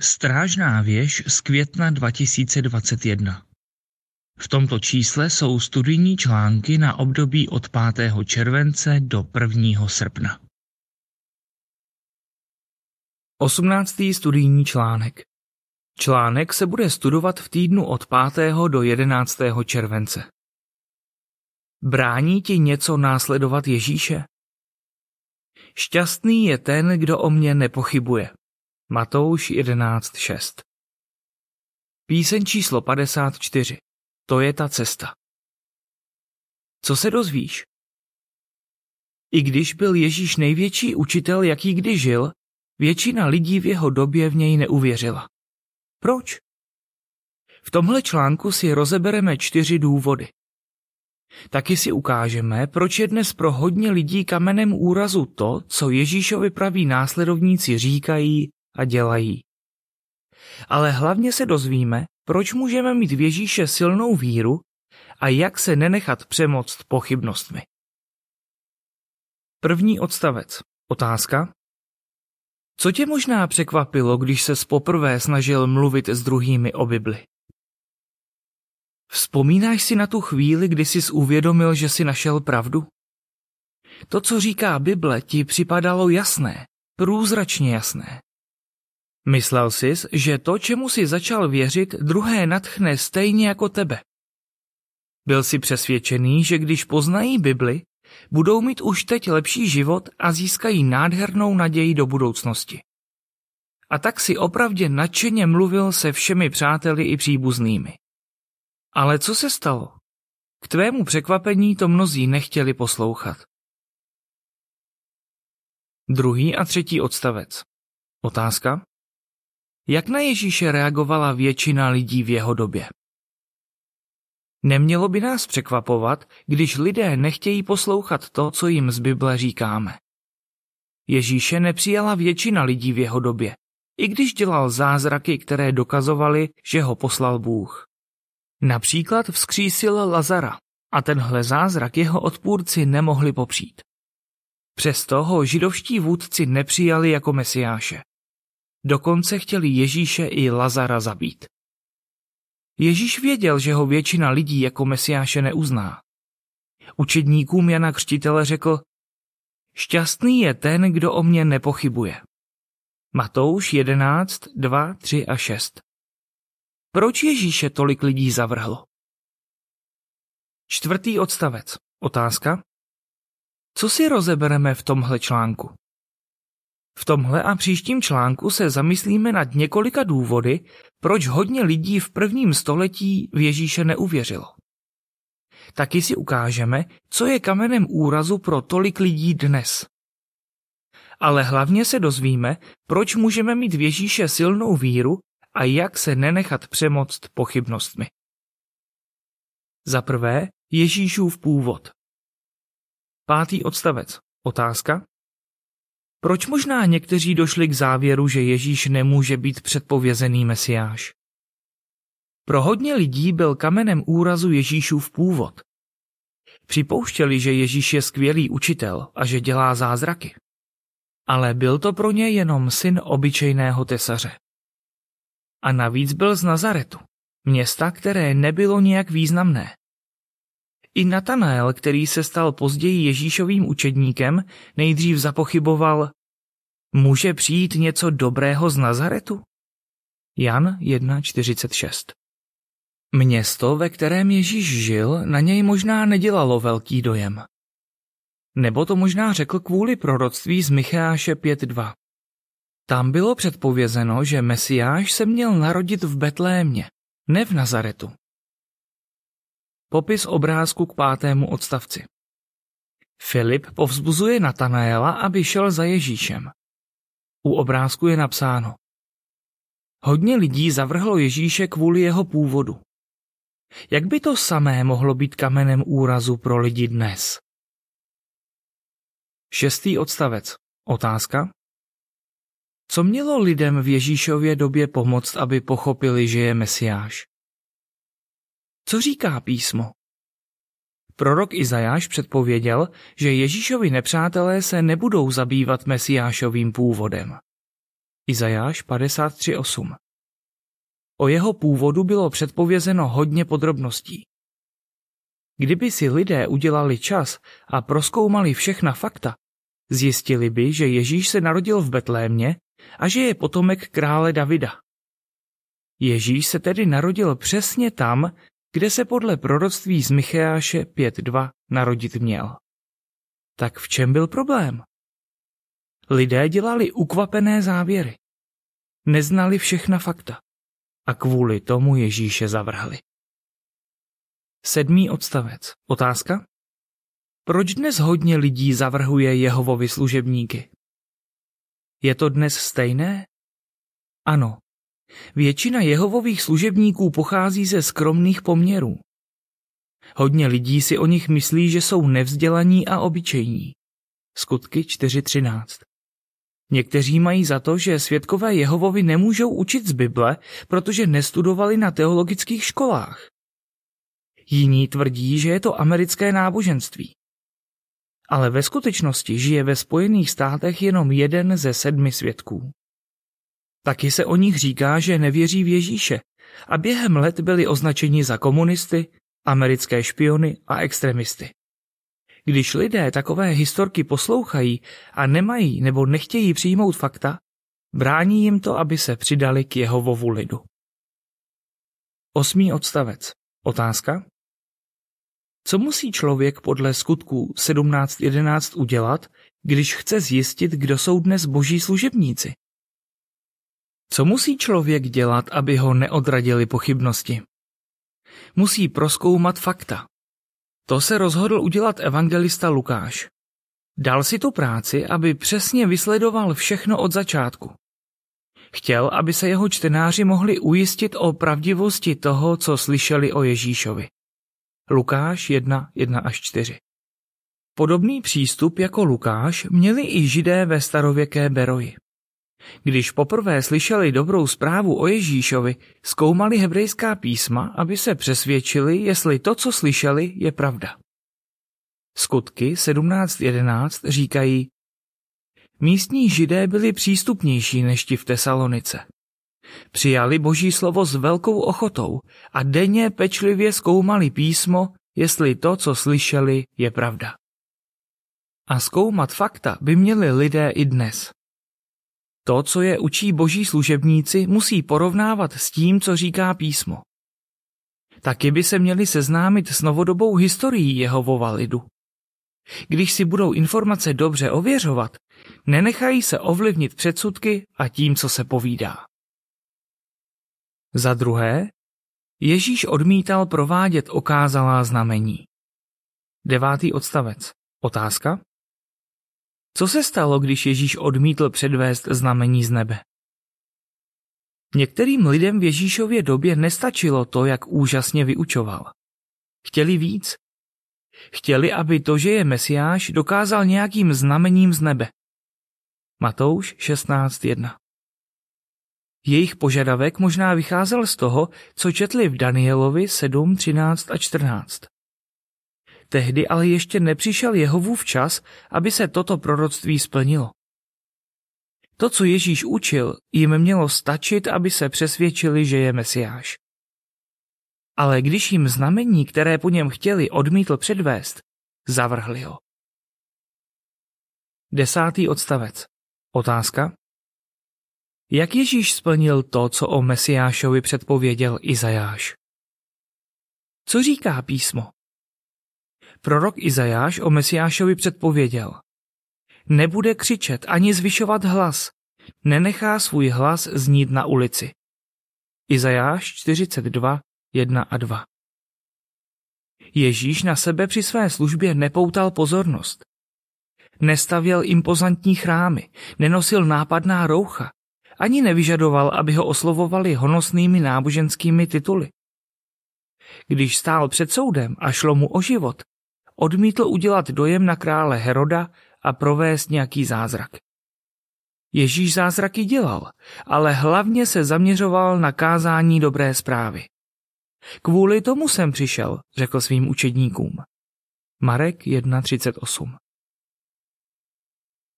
Strážná věž z května 2021 V tomto čísle jsou studijní články na období od 5. července do 1. srpna. 18. studijní článek Článek se bude studovat v týdnu od 5. do 11. července. Brání ti něco následovat Ježíše? Šťastný je ten, kdo o mě nepochybuje. Matouš 11.6 Píseň číslo 54. To je ta cesta. Co se dozvíš? I když byl Ježíš největší učitel, jaký kdy žil, většina lidí v jeho době v něj neuvěřila. Proč? V tomhle článku si rozebereme čtyři důvody. Taky si ukážeme, proč je dnes pro hodně lidí kamenem úrazu to, co Ježíšovi praví následovníci říkají a dělají. Ale hlavně se dozvíme, proč můžeme mít v Ježíše silnou víru a jak se nenechat přemoct pochybnostmi. První odstavec. Otázka. Co tě možná překvapilo, když se poprvé snažil mluvit s druhými o Bibli? Vzpomínáš si na tu chvíli, kdy jsi uvědomil, že si našel pravdu? To, co říká Bible, ti připadalo jasné, průzračně jasné. Myslel jsi, že to, čemu si začal věřit, druhé natchne stejně jako tebe. Byl si přesvědčený, že když poznají Bibli, budou mít už teď lepší život a získají nádhernou naději do budoucnosti. A tak si opravdě nadšeně mluvil se všemi přáteli i příbuznými. Ale co se stalo? K tvému překvapení to mnozí nechtěli poslouchat. Druhý a třetí odstavec. Otázka? Jak na Ježíše reagovala většina lidí v jeho době? Nemělo by nás překvapovat, když lidé nechtějí poslouchat to, co jim z Bible říkáme. Ježíše nepřijala většina lidí v jeho době, i když dělal zázraky, které dokazovaly, že ho poslal Bůh. Například vzkřísil Lazara a tenhle zázrak jeho odpůrci nemohli popřít. Přesto ho židovští vůdci nepřijali jako mesiáše. Dokonce chtěli Ježíše i Lazara zabít. Ježíš věděl, že ho většina lidí jako mesiáše neuzná. Učedníkům Jana Křtitele řekl, šťastný je ten, kdo o mě nepochybuje. Matouš 11, 2, 3 a 6 Proč Ježíše tolik lidí zavrhlo? Čtvrtý odstavec. Otázka. Co si rozebereme v tomhle článku? V tomhle a příštím článku se zamyslíme nad několika důvody, proč hodně lidí v prvním století v Ježíše neuvěřilo. Taky si ukážeme, co je kamenem úrazu pro tolik lidí dnes. Ale hlavně se dozvíme, proč můžeme mít v Ježíše silnou víru a jak se nenechat přemoct pochybnostmi. Za prvé, Ježíšův původ. Pátý odstavec. Otázka. Proč možná někteří došli k závěru, že Ježíš nemůže být předpovězený mesiáš? Pro hodně lidí byl kamenem úrazu Ježíšův původ. Připouštěli, že Ježíš je skvělý učitel a že dělá zázraky. Ale byl to pro ně jenom syn obyčejného tesaře. A navíc byl z Nazaretu, města, které nebylo nějak významné. I Natanael, který se stal později Ježíšovým učedníkem, nejdřív zapochyboval, může přijít něco dobrého z Nazaretu? Jan 1.46 Město, ve kterém Ježíš žil, na něj možná nedělalo velký dojem. Nebo to možná řekl kvůli proroctví z Micháše 5.2. Tam bylo předpovězeno, že Mesiáš se měl narodit v Betlémě, ne v Nazaretu. Popis obrázku k pátému odstavci. Filip povzbuzuje Natanaela, aby šel za Ježíšem. U obrázku je napsáno. Hodně lidí zavrhlo Ježíše kvůli jeho původu. Jak by to samé mohlo být kamenem úrazu pro lidi dnes? Šestý odstavec. Otázka. Co mělo lidem v Ježíšově době pomoct, aby pochopili, že je Mesiáš? Co říká písmo? Prorok Izajáš předpověděl, že Ježíšovi nepřátelé se nebudou zabývat mesiášovým původem. Izajáš 53.8 O jeho původu bylo předpovězeno hodně podrobností. Kdyby si lidé udělali čas a proskoumali všechna fakta, zjistili by, že Ježíš se narodil v Betlémě a že je potomek krále Davida. Ježíš se tedy narodil přesně tam, kde se podle proroctví z Micheáše 5.2 narodit měl. Tak v čem byl problém? Lidé dělali ukvapené závěry. Neznali všechna fakta a kvůli tomu Ježíše zavrhli. Sedmý odstavec. Otázka? Proč dnes hodně lidí zavrhuje Jehovovi služebníky? Je to dnes stejné? Ano. Většina Jehovových služebníků pochází ze skromných poměrů. Hodně lidí si o nich myslí, že jsou nevzdělaní a obyčejní. Skutky 4.13 Někteří mají za to, že svědkové Jehovovi nemůžou učit z Bible, protože nestudovali na teologických školách. Jiní tvrdí, že je to americké náboženství. Ale ve skutečnosti žije ve Spojených státech jenom jeden ze sedmi svědků. Taky se o nich říká, že nevěří v Ježíše a během let byli označeni za komunisty, americké špiony a extremisty. Když lidé takové historky poslouchají a nemají nebo nechtějí přijmout fakta, brání jim to, aby se přidali k jeho vovu lidu. Osmý odstavec. Otázka? Co musí člověk podle skutků 17.11 udělat, když chce zjistit, kdo jsou dnes boží služebníci? Co musí člověk dělat, aby ho neodradili pochybnosti? Musí proskoumat fakta. To se rozhodl udělat evangelista Lukáš. Dal si tu práci, aby přesně vysledoval všechno od začátku. Chtěl, aby se jeho čtenáři mohli ujistit o pravdivosti toho, co slyšeli o Ježíšovi. Lukáš 1, 1 až 4 Podobný přístup jako Lukáš měli i židé ve starověké Beroji. Když poprvé slyšeli dobrou zprávu o Ježíšovi, zkoumali hebrejská písma, aby se přesvědčili, jestli to, co slyšeli, je pravda. Skutky 17.11 říkají, místní židé byli přístupnější než ti v Tesalonice. Přijali boží slovo s velkou ochotou a denně pečlivě zkoumali písmo, jestli to, co slyšeli, je pravda. A zkoumat fakta by měli lidé i dnes. To, co je učí boží služebníci, musí porovnávat s tím, co říká písmo. Taky by se měli seznámit s novodobou historií jeho lidu. Když si budou informace dobře ověřovat, nenechají se ovlivnit předsudky a tím, co se povídá. Za druhé, Ježíš odmítal provádět okázalá znamení. Devátý odstavec. Otázka? Co se stalo, když Ježíš odmítl předvést znamení z nebe? Některým lidem v Ježíšově době nestačilo to, jak úžasně vyučoval. Chtěli víc. Chtěli, aby to, že je Mesiáš, dokázal nějakým znamením z nebe. Matouš 16.1 Jejich požadavek možná vycházel z toho, co četli v Danielovi 7, 13 a 14. Tehdy ale ještě nepřišel Jehovův čas, aby se toto proroctví splnilo. To, co Ježíš učil, jim mělo stačit, aby se přesvědčili, že je Mesiáš. Ale když jim znamení, které po něm chtěli, odmítl předvést, zavrhli ho. Desátý odstavec. Otázka. Jak Ježíš splnil to, co o Mesiášovi předpověděl Izajáš? Co říká písmo? Prorok Izajáš o Mesiášovi předpověděl. Nebude křičet ani zvyšovat hlas, nenechá svůj hlas znít na ulici. Izajáš 42, 1 a 2 Ježíš na sebe při své službě nepoutal pozornost. Nestavěl impozantní chrámy, nenosil nápadná roucha, ani nevyžadoval, aby ho oslovovali honosnými náboženskými tituly. Když stál před soudem a šlo mu o život, odmítl udělat dojem na krále Heroda a provést nějaký zázrak. Ježíš zázraky dělal, ale hlavně se zaměřoval na kázání dobré zprávy. Kvůli tomu jsem přišel, řekl svým učedníkům. Marek 1.38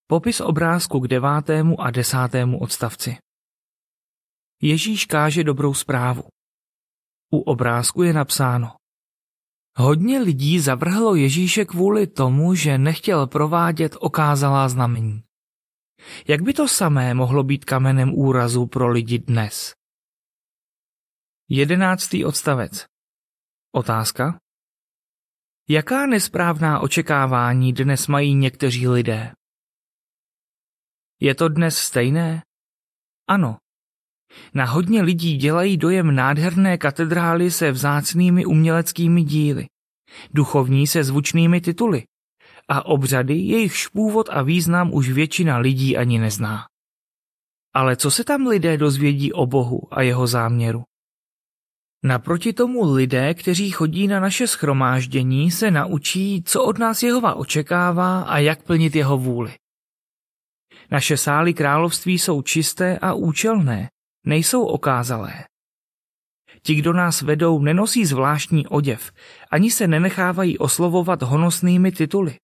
Popis obrázku k devátému a desátému odstavci. Ježíš káže dobrou zprávu. U obrázku je napsáno. Hodně lidí zavrhlo Ježíše kvůli tomu, že nechtěl provádět okázalá znamení. Jak by to samé mohlo být kamenem úrazu pro lidi dnes? Jedenáctý odstavec. Otázka. Jaká nesprávná očekávání dnes mají někteří lidé? Je to dnes stejné? Ano. Na hodně lidí dělají dojem nádherné katedrály se vzácnými uměleckými díly, duchovní se zvučnými tituly a obřady, jejichž původ a význam už většina lidí ani nezná. Ale co se tam lidé dozvědí o Bohu a jeho záměru? Naproti tomu lidé, kteří chodí na naše schromáždění, se naučí, co od nás Jehova očekává a jak plnit jeho vůli. Naše sály království jsou čisté a účelné, nejsou okázalé. Ti, kdo nás vedou, nenosí zvláštní oděv, ani se nenechávají oslovovat honosnými tituly.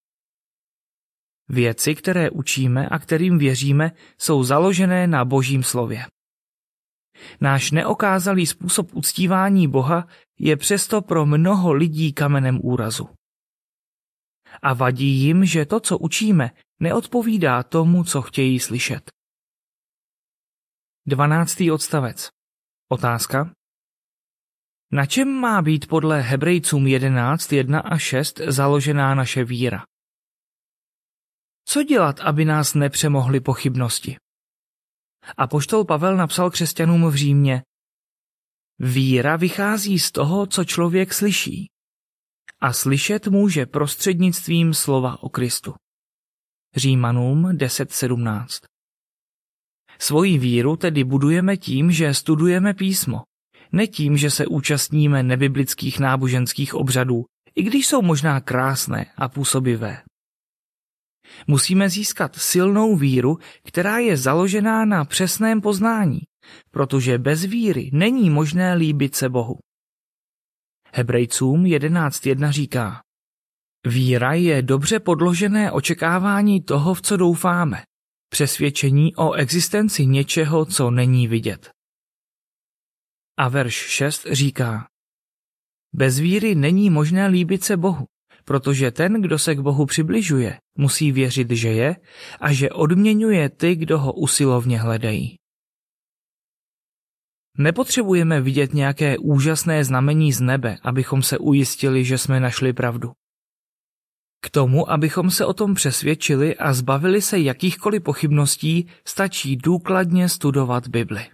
Věci, které učíme a kterým věříme, jsou založené na božím slově. Náš neokázalý způsob uctívání Boha je přesto pro mnoho lidí kamenem úrazu. A vadí jim, že to, co učíme, neodpovídá tomu, co chtějí slyšet. 12. odstavec. Otázka. Na čem má být podle Hebrejcům 11, 1 a 6 založená naše víra? Co dělat, aby nás nepřemohly pochybnosti? A poštol Pavel napsal křesťanům v Římě. Víra vychází z toho, co člověk slyší. A slyšet může prostřednictvím slova o Kristu. Římanům 10.17 Svoji víru tedy budujeme tím, že studujeme písmo, ne tím, že se účastníme nebiblických náboženských obřadů, i když jsou možná krásné a působivé. Musíme získat silnou víru, která je založená na přesném poznání, protože bez víry není možné líbit se Bohu. Hebrejcům 11.1 říká, Víra je dobře podložené očekávání toho, v co doufáme, přesvědčení o existenci něčeho, co není vidět. A verš 6 říká, Bez víry není možné líbit se Bohu, protože ten, kdo se k Bohu přibližuje, musí věřit, že je a že odměňuje ty, kdo ho usilovně hledají. Nepotřebujeme vidět nějaké úžasné znamení z nebe, abychom se ujistili, že jsme našli pravdu. K tomu, abychom se o tom přesvědčili a zbavili se jakýchkoliv pochybností, stačí důkladně studovat Bibli.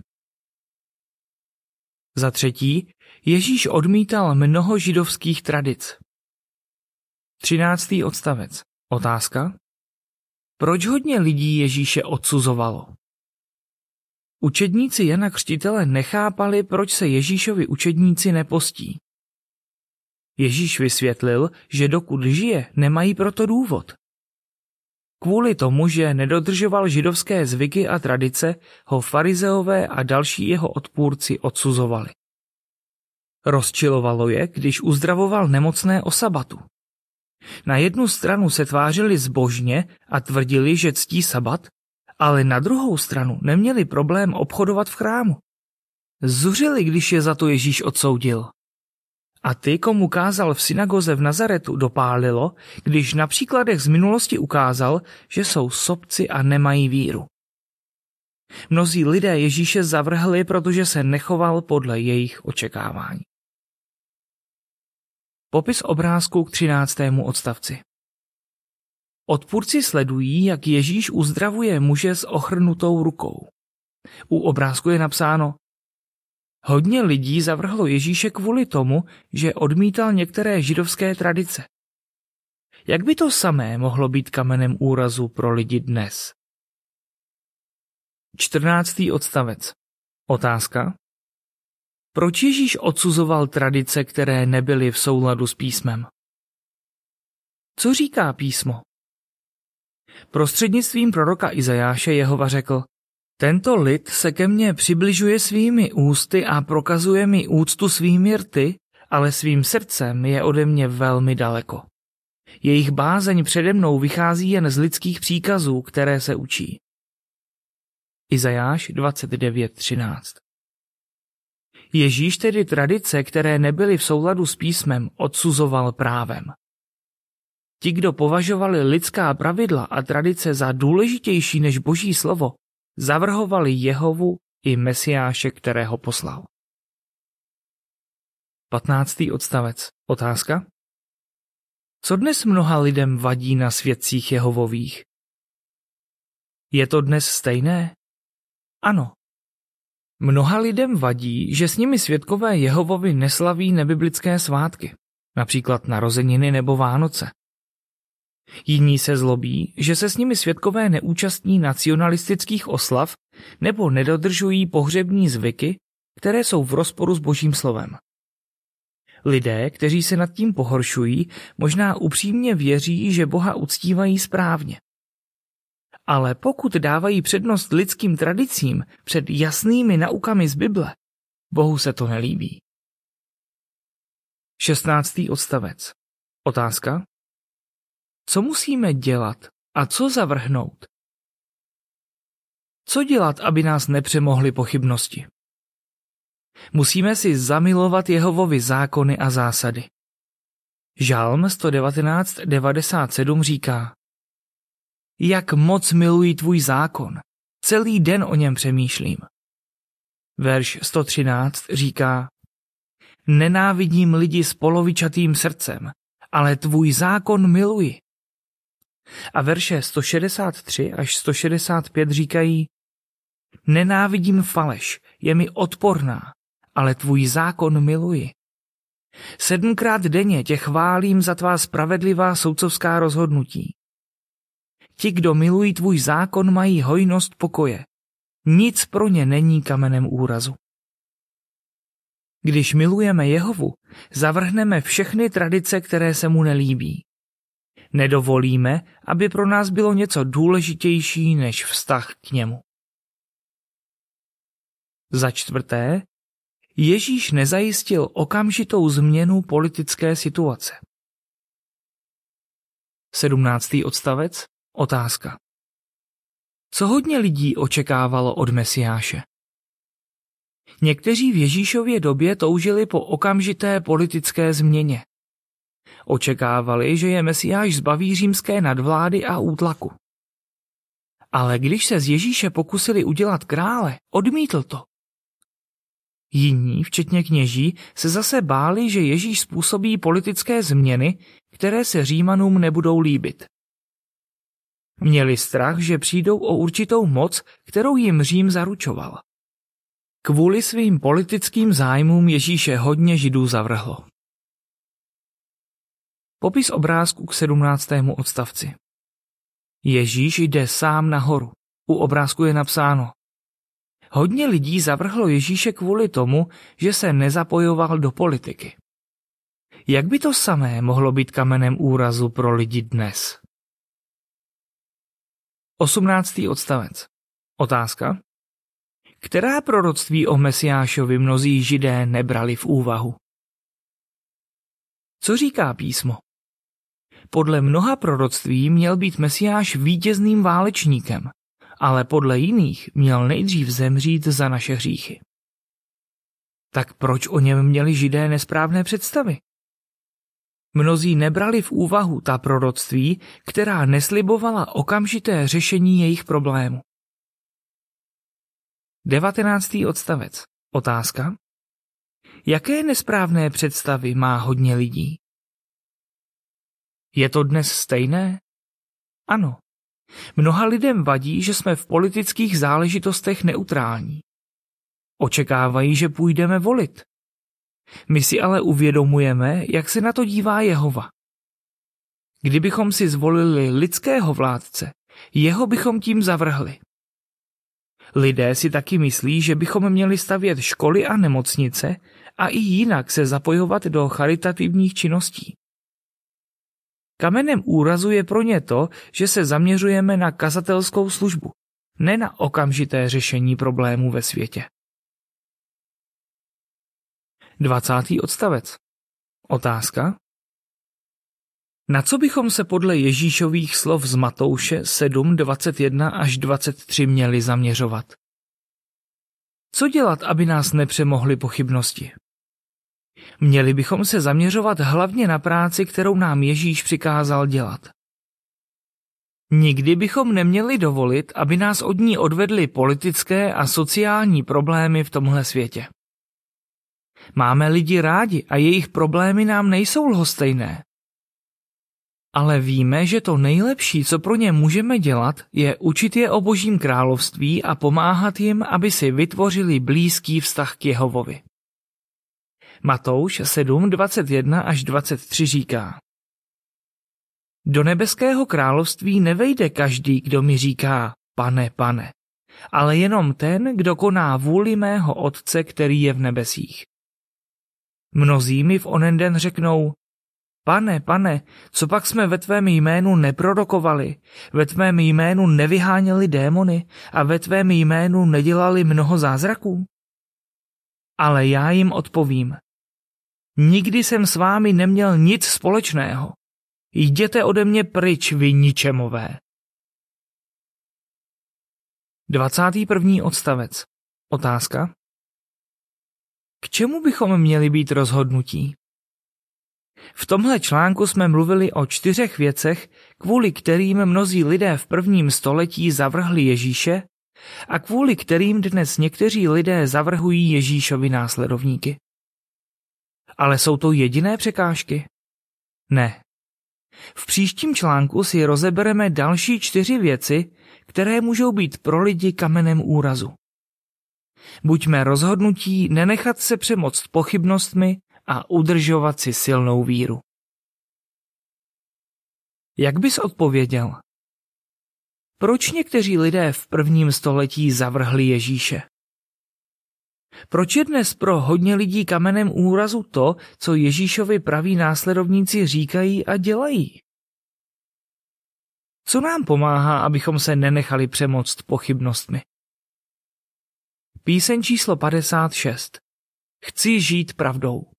Za třetí, Ježíš odmítal mnoho židovských tradic. 13. odstavec. Otázka. Proč hodně lidí Ježíše odsuzovalo? Učedníci Jana Křtitele nechápali, proč se Ježíšovi učedníci nepostí. Ježíš vysvětlil, že dokud žije, nemají proto důvod. Kvůli tomu, že nedodržoval židovské zvyky a tradice, ho farizeové a další jeho odpůrci odsuzovali. Rozčilovalo je, když uzdravoval nemocné o sabatu. Na jednu stranu se tvářili zbožně a tvrdili, že ctí sabat, ale na druhou stranu neměli problém obchodovat v chrámu. Zuřili, když je za to Ježíš odsoudil. A ty, komu kázal v synagoze v Nazaretu, dopálilo, když na příkladech z minulosti ukázal, že jsou sobci a nemají víru. Mnozí lidé Ježíše zavrhli, protože se nechoval podle jejich očekávání. Popis obrázku k 13. odstavci. Odpůrci sledují, jak Ježíš uzdravuje muže s ochrnutou rukou. U obrázku je napsáno Hodně lidí zavrhlo Ježíše kvůli tomu, že odmítal některé židovské tradice. Jak by to samé mohlo být kamenem úrazu pro lidi dnes? 14. odstavec. Otázka. Proč Ježíš odsuzoval tradice, které nebyly v souladu s písmem? Co říká písmo? Prostřednictvím proroka Izajáše Jehova řekl, tento lid se ke mně přibližuje svými ústy a prokazuje mi úctu svými rty, ale svým srdcem je ode mě velmi daleko. Jejich bázeň přede mnou vychází jen z lidských příkazů, které se učí. Izajáš 29.13 Ježíš tedy tradice, které nebyly v souladu s písmem, odsuzoval právem. Ti, kdo považovali lidská pravidla a tradice za důležitější než boží slovo, zavrhovali Jehovu i Mesiáše, kterého poslal. 15. odstavec. Otázka? Co dnes mnoha lidem vadí na svědcích Jehovových? Je to dnes stejné? Ano. Mnoha lidem vadí, že s nimi svědkové Jehovovi neslaví nebiblické svátky, například narozeniny nebo Vánoce. Jiní se zlobí, že se s nimi svědkové neúčastní nacionalistických oslav nebo nedodržují pohřební zvyky, které jsou v rozporu s božím slovem. Lidé, kteří se nad tím pohoršují, možná upřímně věří, že Boha uctívají správně. Ale pokud dávají přednost lidským tradicím před jasnými naukami z Bible, Bohu se to nelíbí. 16. odstavec. Otázka? Co musíme dělat a co zavrhnout? Co dělat, aby nás nepřemohly pochybnosti? Musíme si zamilovat Jehovovi zákony a zásady. Žálm 119.97 říká Jak moc miluji tvůj zákon, celý den o něm přemýšlím. Verš 113 říká Nenávidím lidi s polovičatým srdcem, ale tvůj zákon miluji. A verše 163 až 165 říkají Nenávidím faleš, je mi odporná, ale tvůj zákon miluji. Sedmkrát denně tě chválím za tvá spravedlivá soudcovská rozhodnutí. Ti, kdo milují tvůj zákon, mají hojnost pokoje. Nic pro ně není kamenem úrazu. Když milujeme Jehovu, zavrhneme všechny tradice, které se mu nelíbí. Nedovolíme, aby pro nás bylo něco důležitější než vztah k němu. Za čtvrté, Ježíš nezajistil okamžitou změnu politické situace. 17. odstavec. Otázka. Co hodně lidí očekávalo od Mesiáše? Někteří v Ježíšově době toužili po okamžité politické změně. Očekávali, že je Mesiáš zbaví římské nadvlády a útlaku. Ale když se z Ježíše pokusili udělat krále, odmítl to. Jiní, včetně kněží, se zase báli, že Ježíš způsobí politické změny, které se Římanům nebudou líbit. Měli strach, že přijdou o určitou moc, kterou jim Řím zaručoval. Kvůli svým politickým zájmům Ježíše hodně židů zavrhlo. Popis obrázku k 17. odstavci. Ježíš jde sám nahoru. U obrázku je napsáno Hodně lidí zavrhlo Ježíše kvůli tomu, že se nezapojoval do politiky. Jak by to samé mohlo být kamenem úrazu pro lidi dnes? 18. odstavec. Otázka. Která proroctví o Mesiášovi mnozí židé nebrali v úvahu? Co říká písmo? Podle mnoha proroctví měl být Mesiáš vítězným válečníkem, ale podle jiných měl nejdřív zemřít za naše hříchy. Tak proč o něm měli židé nesprávné představy? Mnozí nebrali v úvahu ta proroctví, která neslibovala okamžité řešení jejich problému. 19. odstavec. Otázka. Jaké nesprávné představy má hodně lidí? Je to dnes stejné? Ano. Mnoha lidem vadí, že jsme v politických záležitostech neutrální. Očekávají, že půjdeme volit. My si ale uvědomujeme, jak se na to dívá Jehova. Kdybychom si zvolili lidského vládce, jeho bychom tím zavrhli. Lidé si taky myslí, že bychom měli stavět školy a nemocnice a i jinak se zapojovat do charitativních činností. Kamenem úrazu je pro ně to, že se zaměřujeme na kazatelskou službu, ne na okamžité řešení problémů ve světě. 20. odstavec. Otázka. Na co bychom se podle Ježíšových slov z Matouše 7, 21 až 23 měli zaměřovat? Co dělat, aby nás nepřemohly pochybnosti? Měli bychom se zaměřovat hlavně na práci, kterou nám Ježíš přikázal dělat. Nikdy bychom neměli dovolit, aby nás od ní odvedly politické a sociální problémy v tomhle světě. Máme lidi rádi a jejich problémy nám nejsou lhostejné. Ale víme, že to nejlepší, co pro ně můžeme dělat, je učit je o božím království a pomáhat jim, aby si vytvořili blízký vztah k Jehovovi. Matouš 7, 21 až 23 říká Do nebeského království nevejde každý, kdo mi říká, pane, pane, ale jenom ten, kdo koná vůli mého Otce, který je v nebesích. Mnozí mi v onen den řeknou, Pane, pane, co pak jsme ve tvém jménu neprorokovali, ve tvém jménu nevyháněli démony a ve tvém jménu nedělali mnoho zázraků? Ale já jim odpovím. Nikdy jsem s vámi neměl nic společného. Jděte ode mě pryč, vy ničemové. 21. odstavec. Otázka. K čemu bychom měli být rozhodnutí? V tomhle článku jsme mluvili o čtyřech věcech, kvůli kterým mnozí lidé v prvním století zavrhli Ježíše a kvůli kterým dnes někteří lidé zavrhují Ježíšovi následovníky. Ale jsou to jediné překážky? Ne. V příštím článku si rozebereme další čtyři věci, které můžou být pro lidi kamenem úrazu. Buďme rozhodnutí nenechat se přemoct pochybnostmi a udržovat si silnou víru. Jak bys odpověděl? Proč někteří lidé v prvním století zavrhli Ježíše? Proč je dnes pro hodně lidí kamenem úrazu to, co Ježíšovi praví následovníci říkají a dělají? Co nám pomáhá, abychom se nenechali přemoct pochybnostmi? Píseň číslo 56. Chci žít pravdou.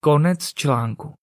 Konec článku.